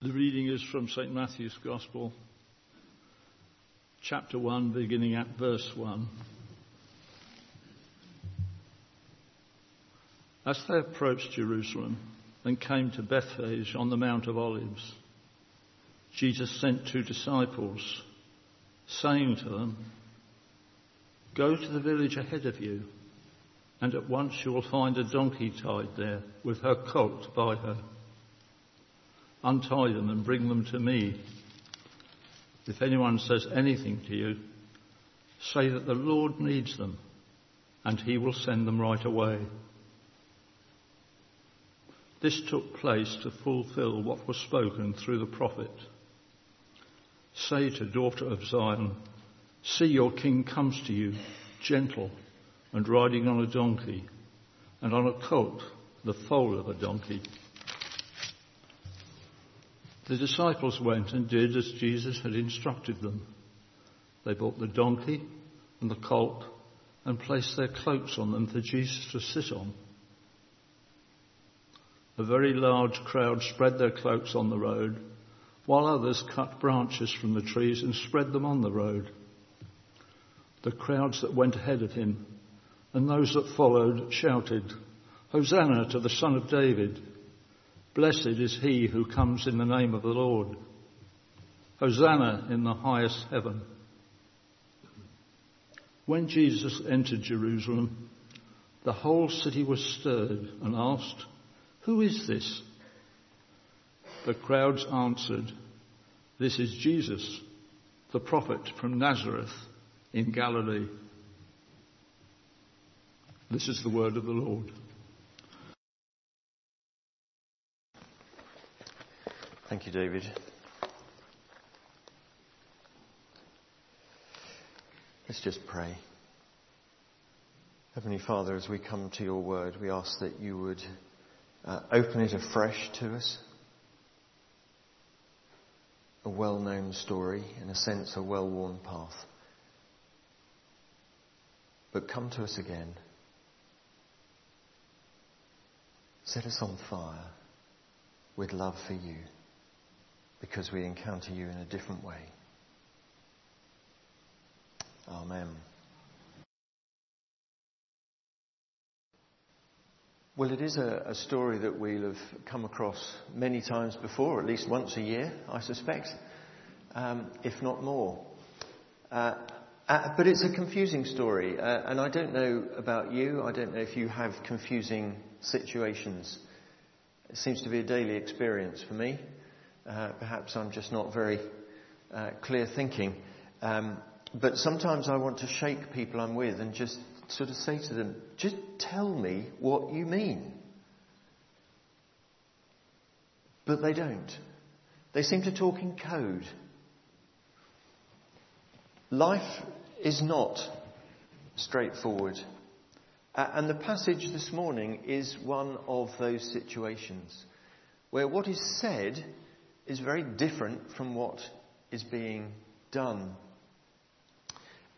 The reading is from St. Matthew's Gospel, chapter 1, beginning at verse 1. As they approached Jerusalem and came to Bethphage on the Mount of Olives, Jesus sent two disciples, saying to them, Go to the village ahead of you, and at once you will find a donkey tied there with her colt by her Untie them and bring them to me. If anyone says anything to you, say that the Lord needs them, and he will send them right away. This took place to fulfill what was spoken through the prophet. Say to daughter of Zion, See your king comes to you, gentle and riding on a donkey, and on a colt, the foal of a donkey. The disciples went and did as Jesus had instructed them. They bought the donkey and the colt and placed their cloaks on them for Jesus to sit on. A very large crowd spread their cloaks on the road, while others cut branches from the trees and spread them on the road. The crowds that went ahead of him and those that followed shouted, Hosanna to the Son of David! Blessed is he who comes in the name of the Lord. Hosanna in the highest heaven. When Jesus entered Jerusalem, the whole city was stirred and asked, Who is this? The crowds answered, This is Jesus, the prophet from Nazareth in Galilee. This is the word of the Lord. Thank you, David. Let's just pray. Heavenly Father, as we come to your word, we ask that you would uh, open it afresh to us. A well known story, in a sense, a well worn path. But come to us again. Set us on fire with love for you because we encounter you in a different way. Amen. Well, it is a, a, story that we'll have come across many times before, at least once a year, I suspect, um, if not more. Uh, uh, but it's a confusing story, uh, and I don't know about you. I don't know if you have confusing situations. It seems to be a daily experience for me. Uh, perhaps I'm just not very uh, clear thinking. Um, but sometimes I want to shake people I'm with and just sort of say to them, just tell me what you mean. But they don't. They seem to talk in code. Life is not straightforward. Uh, and the passage this morning is one of those situations where what is said is very different from what is being done.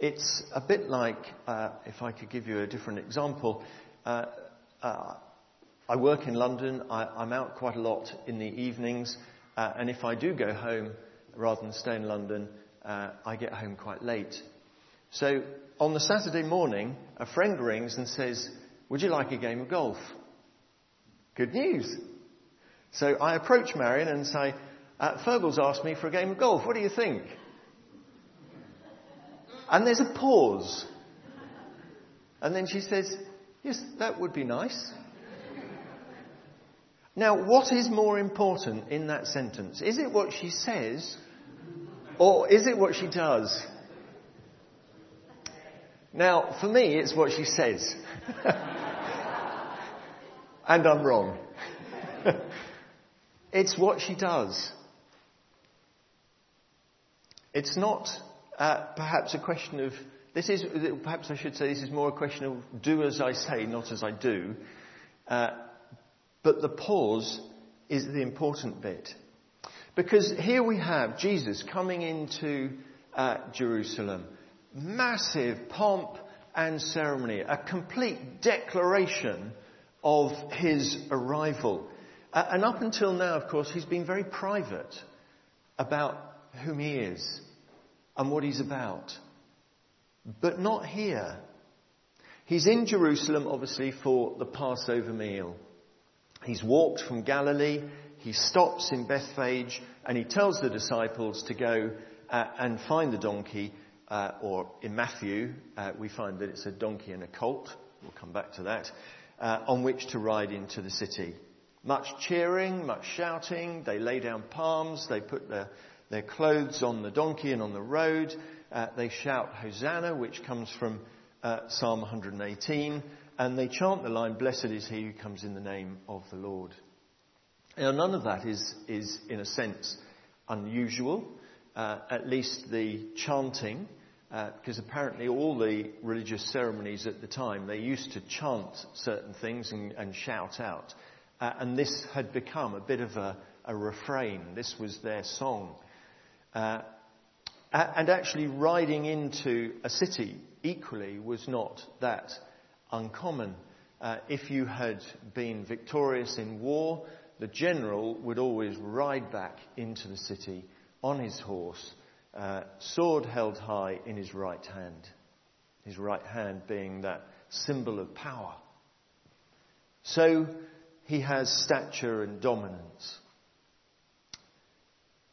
It's a bit like, uh, if I could give you a different example, uh, uh, I work in London, I, am out quite a lot in the evenings, uh, and if I do go home rather than stay in London, uh, I get home quite late. So on the Saturday morning, a friend rings and says, Would you like a game of golf? Good news. So I approach Marion and say, uh, Fergal's asked me for a game of golf. What do you think? And there's a pause. And then she says, Yes, that would be nice. Now, what is more important in that sentence? Is it what she says, or is it what she does? Now, for me, it's what she says. and I'm wrong. it's what she does. It's not uh, perhaps a question of, this is, perhaps I should say, this is more a question of do as I say, not as I do. Uh, but the pause is the important bit. Because here we have Jesus coming into uh, Jerusalem. Massive pomp and ceremony, a complete declaration of his arrival. Uh, and up until now, of course, he's been very private about whom he is and what he's about. But not here. He's in Jerusalem, obviously, for the Passover meal. He's walked from Galilee, he stops in Bethphage, and he tells the disciples to go uh, and find the donkey, uh, or in Matthew, uh, we find that it's a donkey and a colt. We'll come back to that, uh, on which to ride into the city. Much cheering, much shouting. They lay down palms. They put their, their clothes on the donkey and on the road. Uh, they shout Hosanna, which comes from uh, Psalm 118. And they chant the line, Blessed is he who comes in the name of the Lord. Now, none of that is, is in a sense, unusual. Uh, at least the chanting, because uh, apparently all the religious ceremonies at the time, they used to chant certain things and, and shout out. Uh, and this had become a bit of a, a refrain. This was their song. Uh, and actually, riding into a city equally was not that uncommon. Uh, if you had been victorious in war, the general would always ride back into the city on his horse, uh, sword held high in his right hand. His right hand being that symbol of power. So he has stature and dominance.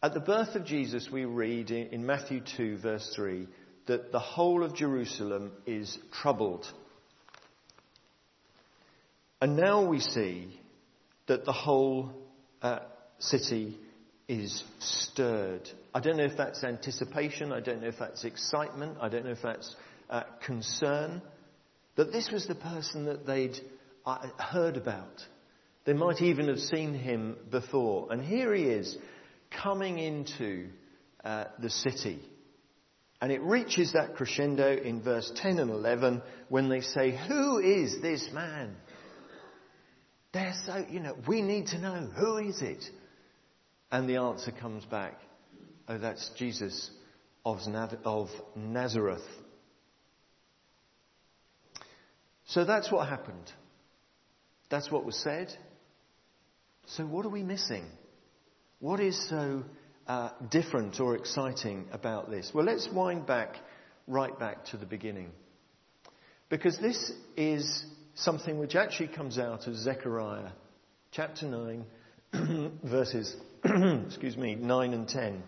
At the birth of Jesus, we read in Matthew 2, verse 3, that the whole of Jerusalem is troubled. And now we see that the whole uh, city is stirred. I don't know if that's anticipation, I don't know if that's excitement, I don't know if that's uh, concern. That this was the person that they'd uh, heard about. They might even have seen him before. And here he is coming into uh, the city. And it reaches that crescendo in verse 10 and 11 when they say, Who is this man? They're so, you know, we need to know, who is it? And the answer comes back, Oh, that's Jesus of Nazareth. So that's what happened. That's what was said. So, what are we missing? What is so uh, different or exciting about this? Well, let's wind back, right back to the beginning. Because this is something which actually comes out of Zechariah chapter 9, verses excuse me, 9 and 10.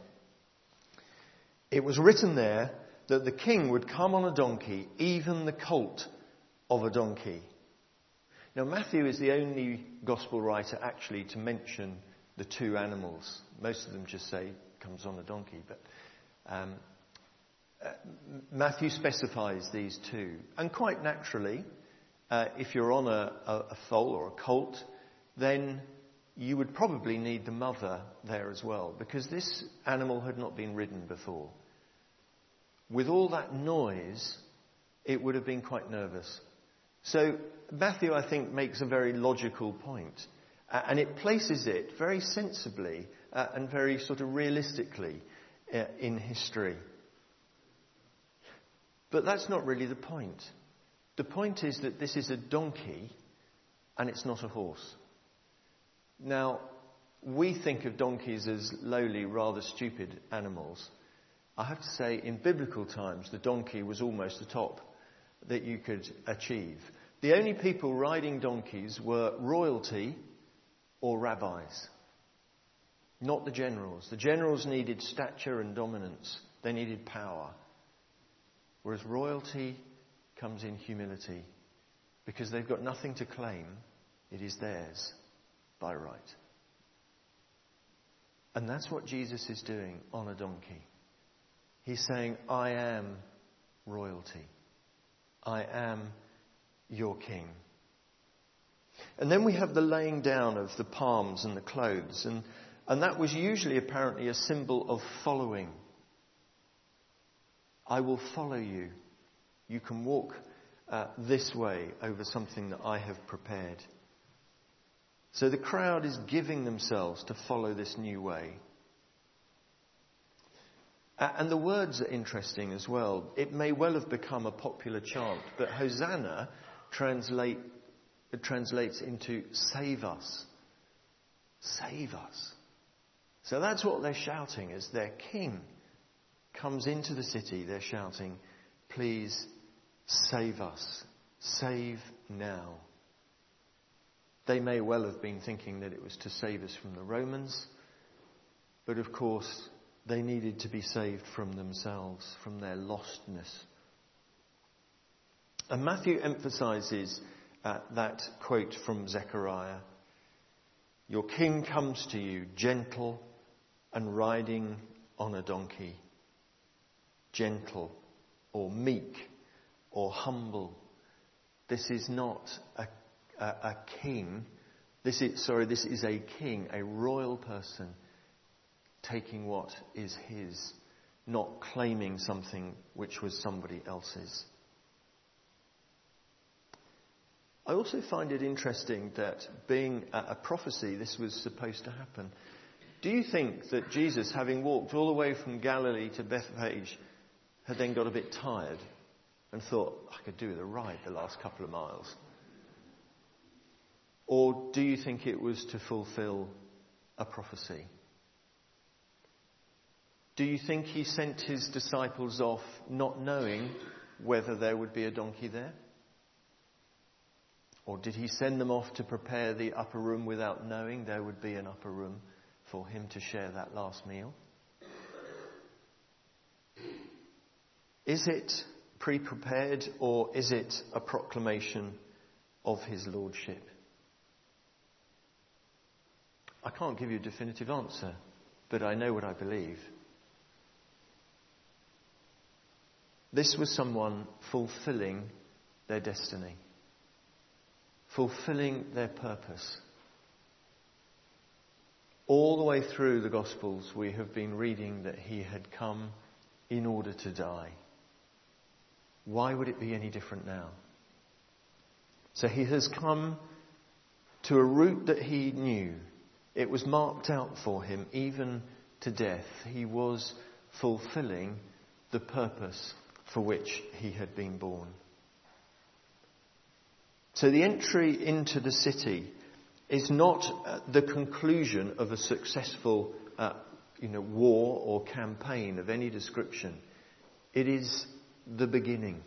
It was written there that the king would come on a donkey, even the colt of a donkey. Now, Matthew is the only gospel writer actually to mention the two animals. Most of them just say comes on a donkey, but um, uh, Matthew specifies these two. And quite naturally, uh, if you're on a, a, a foal or a colt, then you would probably need the mother there as well, because this animal had not been ridden before. With all that noise, it would have been quite nervous. So Matthew, I think, makes a very logical point, uh, and it places it very sensibly uh, and very sort of realistically uh, in history. But that's not really the point. The point is that this is a donkey and it's not a horse. Now, we think of donkeys as lowly, rather stupid animals. I have to say, in biblical times, the donkey was almost the top that you could achieve. The only people riding donkeys were royalty or rabbis, not the generals. The generals needed stature and dominance, they needed power. Whereas royalty comes in humility because they've got nothing to claim, it is theirs by right. And that's what Jesus is doing on a donkey. He's saying, I am royalty. I am your king. And then we have the laying down of the palms and the clothes, and, and that was usually apparently a symbol of following. I will follow you. You can walk uh, this way over something that I have prepared. So the crowd is giving themselves to follow this new way. And the words are interesting as well. It may well have become a popular chant, but Hosanna translate, translates into save us. Save us. So that's what they're shouting as their king comes into the city. They're shouting, Please save us. Save now. They may well have been thinking that it was to save us from the Romans, but of course they needed to be saved from themselves, from their lostness. And Matthew emphasizes uh, that quote from Zechariah Your king comes to you gentle and riding on a donkey. Gentle or meek or humble. This is not a, a, a king. This is, sorry, this is a king, a royal person taking what is his, not claiming something which was somebody else's. I also find it interesting that being a prophecy, this was supposed to happen. Do you think that Jesus, having walked all the way from Galilee to Bethphage, had then got a bit tired and thought, I could do a ride the last couple of miles? Or do you think it was to fulfill a prophecy? Do you think he sent his disciples off not knowing whether there would be a donkey there? Or did he send them off to prepare the upper room without knowing there would be an upper room for him to share that last meal? Is it pre prepared or is it a proclamation of his lordship? I can't give you a definitive answer, but I know what I believe. This was someone fulfilling their destiny, fulfilling their purpose. All the way through the Gospels, we have been reading that he had come in order to die. Why would it be any different now? So he has come to a route that he knew. It was marked out for him, even to death. He was fulfilling the purpose for which he had been born. So the entry into the city is not uh, the conclusion of a successful uh, you know, war or campaign of any description. It is the beginning.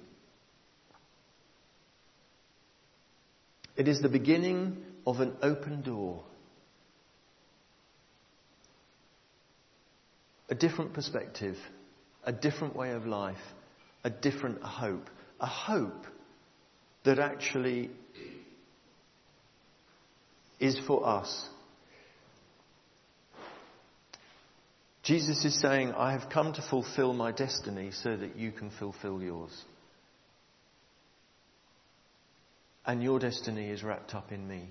It is the beginning of an open door. A different perspective, a different way of life, a different hope. A hope that actually is for us. Jesus is saying, I have come to fulfill my destiny so that you can fulfill yours. And your destiny is wrapped up in me.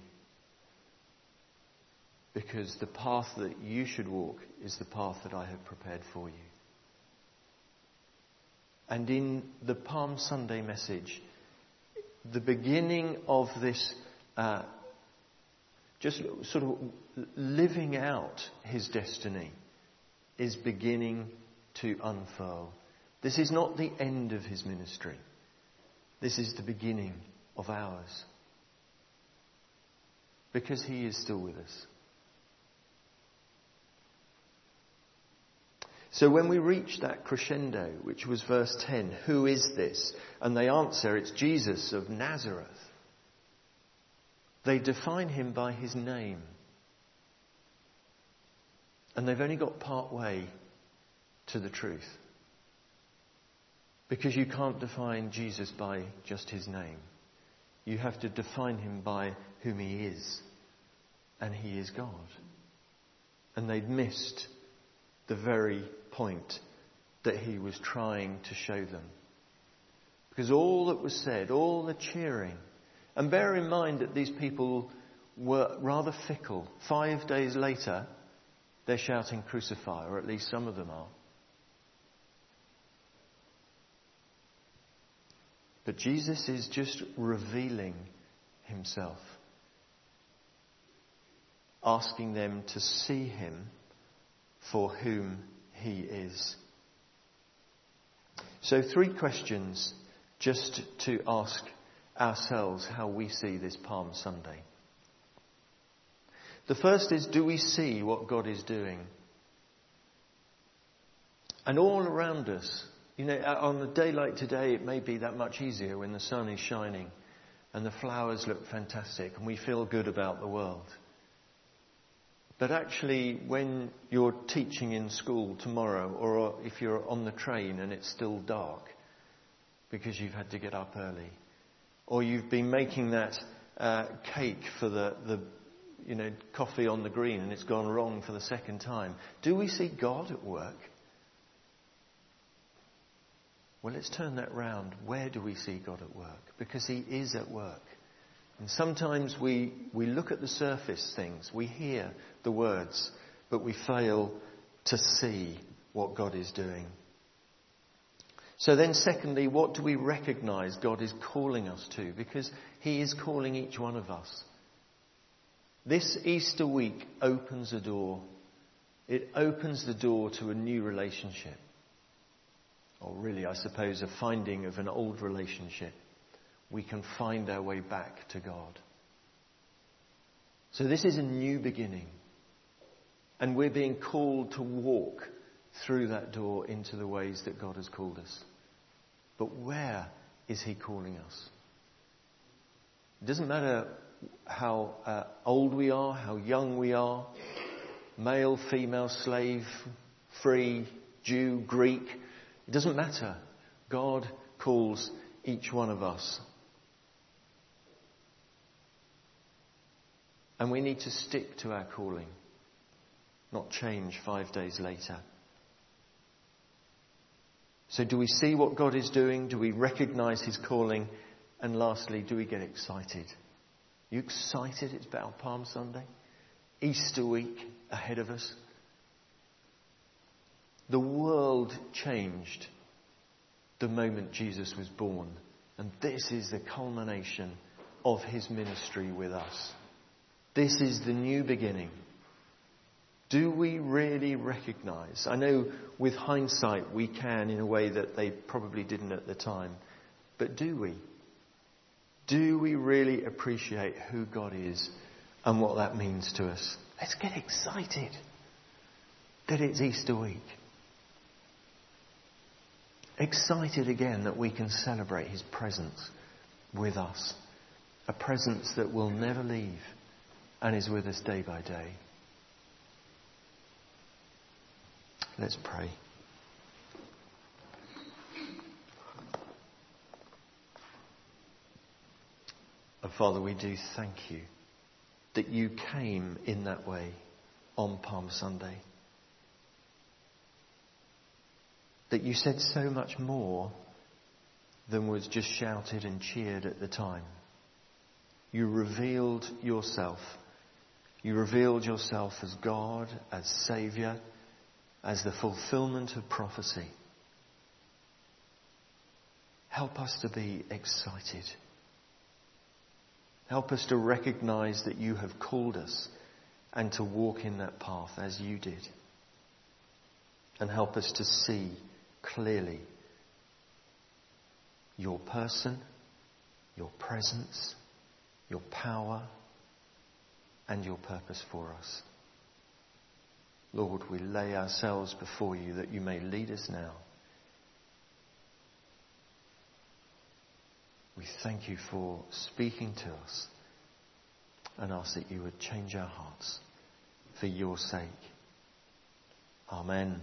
Because the path that you should walk is the path that I have prepared for you. And in the Palm Sunday message, the beginning of this uh, just sort of living out his destiny is beginning to unfurl. This is not the end of his ministry. This is the beginning of ours. Because he is still with us. So when we reach that crescendo, which was verse 10, who is this? And they answer, it's Jesus of Nazareth. They define him by his name. And they've only got part way to the truth. Because you can't define Jesus by just his name. You have to define him by whom he is. And he is God. And they'd missed the very point that he was trying to show them. Because all that was said, all the cheering, and bear in mind that these people were rather fickle. Five days later, they're shouting crucify, or at least some of them are. But Jesus is just revealing himself, asking them to see him for whom he is. So, three questions just to ask ourselves how we see this Palm Sunday. The first is do we see what God is doing? And all around us, you know, uh, on a day like today, it may be that much easier when the sun is shining and the flowers look fantastic and we feel good about the world. But actually, when you're teaching in school tomorrow, or if you're on the train and it's still dark because you've had to get up early, or you've been making that uh, cake for the, the you know, coffee on the green and it's gone wrong for the second time, do we see God at work? Well, let's turn that round. Where do we see God at work? Because He is at work. And sometimes we, we look at the surface things, we hear the words, but we fail to see what God is doing. So then, secondly, what do we recognize God is calling us to? Because He is calling each one of us. This Easter week opens a door. It opens the door to a new relationship or really, I suppose, a finding of an old relationship, we can find our way back to God. So this is a new beginning. And we're being called to walk through that door into the ways that God has called us. But where is He calling us? It doesn't matter how uh, old we are, how young we are, male, female, slave, free, Jew, Greek, it doesn't matter. God calls each one of us. And we need to stick to our calling, not change five days later. So, do we see what God is doing? Do we recognize His calling? And lastly, do we get excited? Are you excited it's about Palm Sunday? Easter week ahead of us? The world changed the moment Jesus was born. And this is the culmination of his ministry with us. This is the new beginning. Do we really recognize? I know with hindsight we can in a way that they probably didn't at the time. But do we? Do we really appreciate who God is and what that means to us? Let's get excited that it's Easter week excited again that we can celebrate His presence with us. A presence that will never leave and is with us day by day. Let's pray. Oh, Father, we do thank you that you came in that way on Palm Sunday. that you said so much more than was just shouted and cheered at the time. You revealed yourself. You revealed yourself as God, as Saviour, as the fulfillment of prophecy. Help us to be excited. Help us to recognize that you have called us and to walk in that path as you did. And help us to see clearly your person, your presence, your power, and your purpose for us. Lord, we lay ourselves before you that you may lead us now. We thank you for speaking to us and ask that you would change our hearts for your sake. Amen.